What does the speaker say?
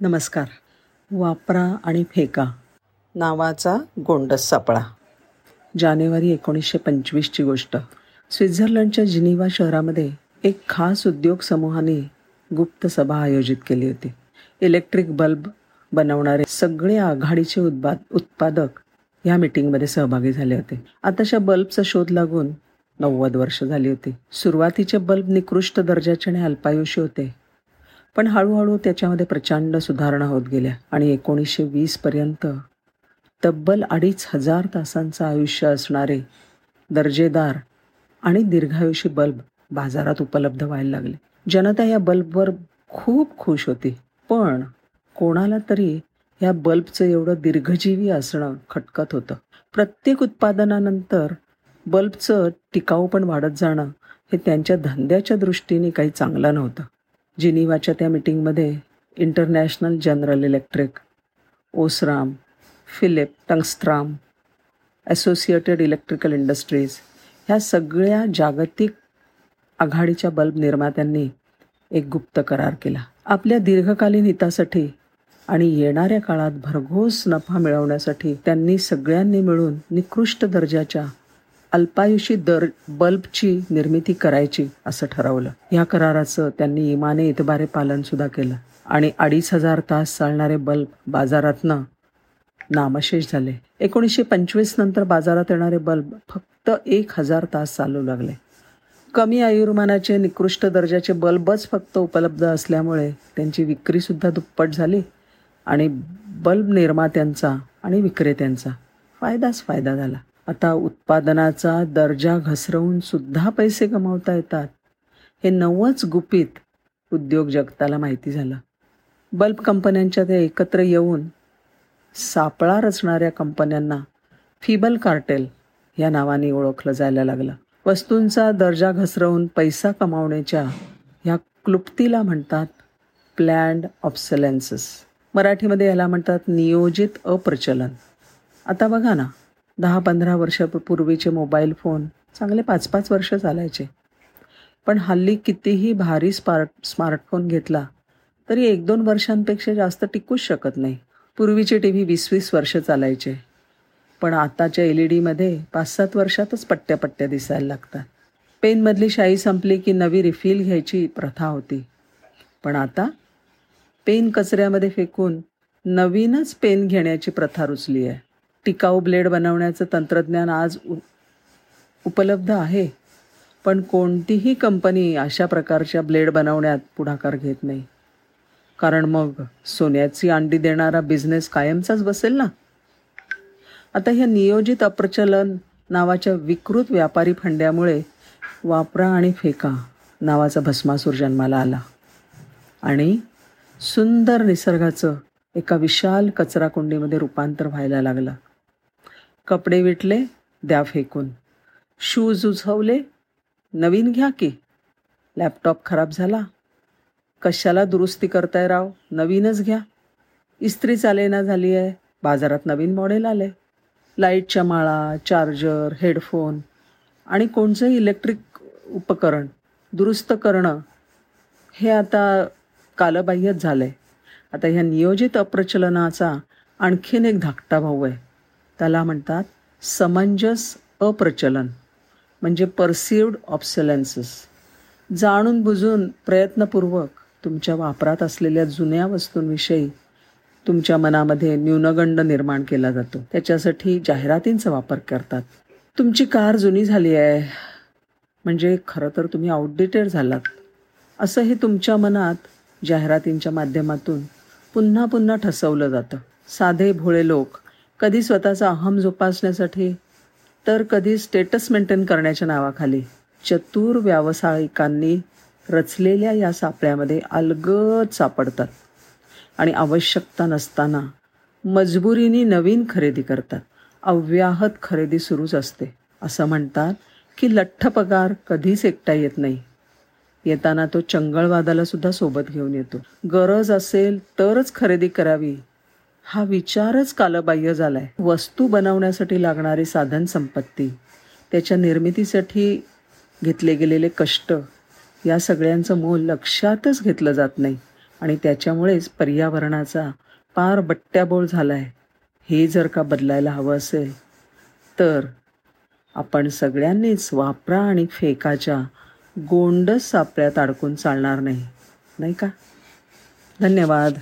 नमस्कार. वापरा आणि फेका. नावाचा गोंडस सापळा. जानेवारी एकोणीसशे पंचवीसची गोष्ट. स्वित्झर्लंडच्या जिनिवा शहरामध्ये एक खास उद्योग समूहाने गुप्त सभा आयोजित केली होती. इलेक्ट्रिक बल्ब बनवणारे सगळे आघाडीचे उत्पाद उत्पादक ह्या मीटिंगमध्ये सहभागी झाले होते. आताच्या बल्बचा शोध लागून नव्वद वर्ष झाली होती. सुरुवातीचे बल्ब निकृष्ट दर्जाचे आणि अल्पायुषी होते. पण हळूहळू त्याच्यामध्ये प्रचंड सुधारणा होत गेल्या आणि एकोणीसशे वीसपर्यंत तब्बल अडीच हजार तासांचं आयुष्य असणारे दर्जेदार आणि दीर्घायुषी बल्ब बाजारात उपलब्ध व्हायला लागले. जनता या बल्बवर खूप खुश होती पण कोणाला तरी या बल्बचं एवढं दीर्घजीवी असणं खटकत होतं. प्रत्येक उत्पादनानंतर बल्बचं टिकाऊ पण वाढत जाणं हे त्यांच्या धंद्याच्या दृष्टीने काही चांगलं नव्हतं. जिनिवाच्या त्या मिटिंगमध्ये international general electric Osram Philip Tungsram associated electrical industries ह्या सगळ्या जागतिक आघाडीच्या बल्ब निर्मात्यांनी एक गुप्त करार केला. आपल्या दीर्घकालीन हितासाठी आणि येणाऱ्या काळात भरघोस नफा मिळवण्यासाठी त्यांनी सगळ्यांनी मिळून निकृष्ट दर्जाच्या अल्पायुषी दर बल्बची निर्मिती करायची असं ठरवलं. या कराराचं त्यांनी इमाने इतबारे पालन सुद्धा केलं. आणि अडीच हजार तास चालणारे बल्ब बाजारातनं नामशेष झाले. एकोणीसशे पंचवीस नंतर बाजारात येणारे बल्ब फक्त एक हजार तास चालू लागले. कमी आयुर्मानाचे निकृष्ट दर्जाचे बल्बच फक्त उपलब्ध असल्यामुळे त्यांची विक्रीसुद्धा दुप्पट झाली आणि बल्ब निर्मात्यांचा आणि विक्रेत्यांचा फायदाच फायदा झाला. आता उत्पादनाचा दर्जा घसरवून सुद्धा पैसे कमावता येतात. हे नवच गुपित उद्योग जगताला माहिती झालं. बल्ब कंपन्यांच्या ते एकत्र येऊन सापळा रचणाऱ्या कंपन्यांना फिबल कार्टेल या नावाने ओळखलं जायला लागलं. वस्तूंचा दर्जा घसरवून पैसा कमावण्याच्या ह्या क्लुप्तीला म्हणतात प्लॅन्ड ऑब्सलेन्सेस. मराठीमध्ये याला म्हणतात नियोजित अप्रचलन. आता बघा ना दहा पंधरा वर्षापूर्वीचे मोबाईल फोन चांगले पाच पाच वर्ष चालायचे. पण हल्ली कितीही भारी स्मार्ट स्मार्टफोन घेतला तरी एक दोन वर्षांपेक्षा जास्त टिकूच शकत नाही. पूर्वीचे टी व्ही वीस वीस वर्ष चालायचे. पण आताच्या एल ई डीमध्ये पाच सात वर्षातच पट्ट्या पट्ट्या दिसायला लागतात. पेनमधली शाई संपली की नवी रिफिल घ्यायची प्रथा होती. पण आता पेन कचऱ्यामध्ये फेकून नवीनच पेन घेण्याची प्रथा रुचली आहे. टिकाऊ ब्लेड बनवण्याचं तंत्रज्ञान आज उ उपलब्ध आहे. पण कोणतीही कंपनी अशा प्रकारच्या ब्लेड बनवण्यात पुढाकार घेत नाही. कारण मग सोन्याची अंडी देणारा बिझनेस कायमचाच बसेल ना? आता ह्या नियोजित अप्रचलन नावाच्या विकृत व्यापारी फंड्यामुळे वापरा आणि फेका नावाचा भस्मासूर जन्माला आला. आणि सुंदर निसर्गाचं एका विशाल कचराकुंडीमध्ये रूपांतर व्हायला लागलं. कपडे विटले द्या फेकून. शूज उझवले नवीन घ्या की. लॅपटॉप खराब झाला. कशाला दुरुस्ती करताय राव? नवीनच घ्या. इस्त्री चालेना झाली आहे बाजारात नवीन मॉडेल आले. लाईटच्या माळा चार्जर हेडफोन आणि कोणचंही इलेक्ट्रिक उपकरण दुरुस्त करणं हे आता कालबाह्यच झालं आहे आता ह्या नियोजित अप्रचलनाचा आणखीन एक धाकटा भाऊ आहे. त्याला म्हणतात समंजस अप्रचलन म्हणजे परसिव्ड ऑब्सलन्सेस जाणून बुजून प्रयत्नपूर्वक तुमच्या वापरात असलेल्या जुन्या वस्तूंविषयी तुमच्या मनामध्ये न्यूनगंड निर्माण केला जातो. त्याच्यासाठी जाहिरातींचा वापर करतात. तुमची कार जुनी झाली आहे म्हणजे खरं तर तुम्ही आउटडेटेड झालात. असं हे तुमच्या मनात जाहिरातींच्या माध्यमातून पुन्हा पुन्हा ठसवलं जातं. साधे भोळे लोक कधी स्वतःचा अहम जोपासण्यासाठी तर कधी स्टेटस मेंटेन करण्याच्या नावाखाली. चतुर व्यावसायिकांनी रचलेल्या या सापळ्यामध्ये अलगद सापडतात आणि आवश्यकता नसताना मजबुरीने नवीन खरेदी करतात. अव्याहत खरेदी सुरूच असते. असं म्हणतात की लठ्ठ पगार कधीच एकटा येत नाही. येताना तो चंगळवादाला सुद्धा सोबत घेऊन येतो. गरज असेल तरच खरेदी करावी. हा विचारच कालबाह्य झाला आहे वस्तू बनवण्यासाठी लागणारी साधन संपत्ती त्याच्या निर्मितीसाठी घेतले गेलेले कष्ट या सगळ्यांचं मोल लक्षातच घेतलं जात नाही आणि त्याच्यामुळेच पर्यावरणाचा पार बट्ट्याबोळ झाला आहे हे जर का बदलायला हवं असेल तर आपण सगळ्यांनीच वापरा आणि फेकाच्या गोंडस सापळ्यात अडकून चालणार नाही. नाही का? धन्यवाद.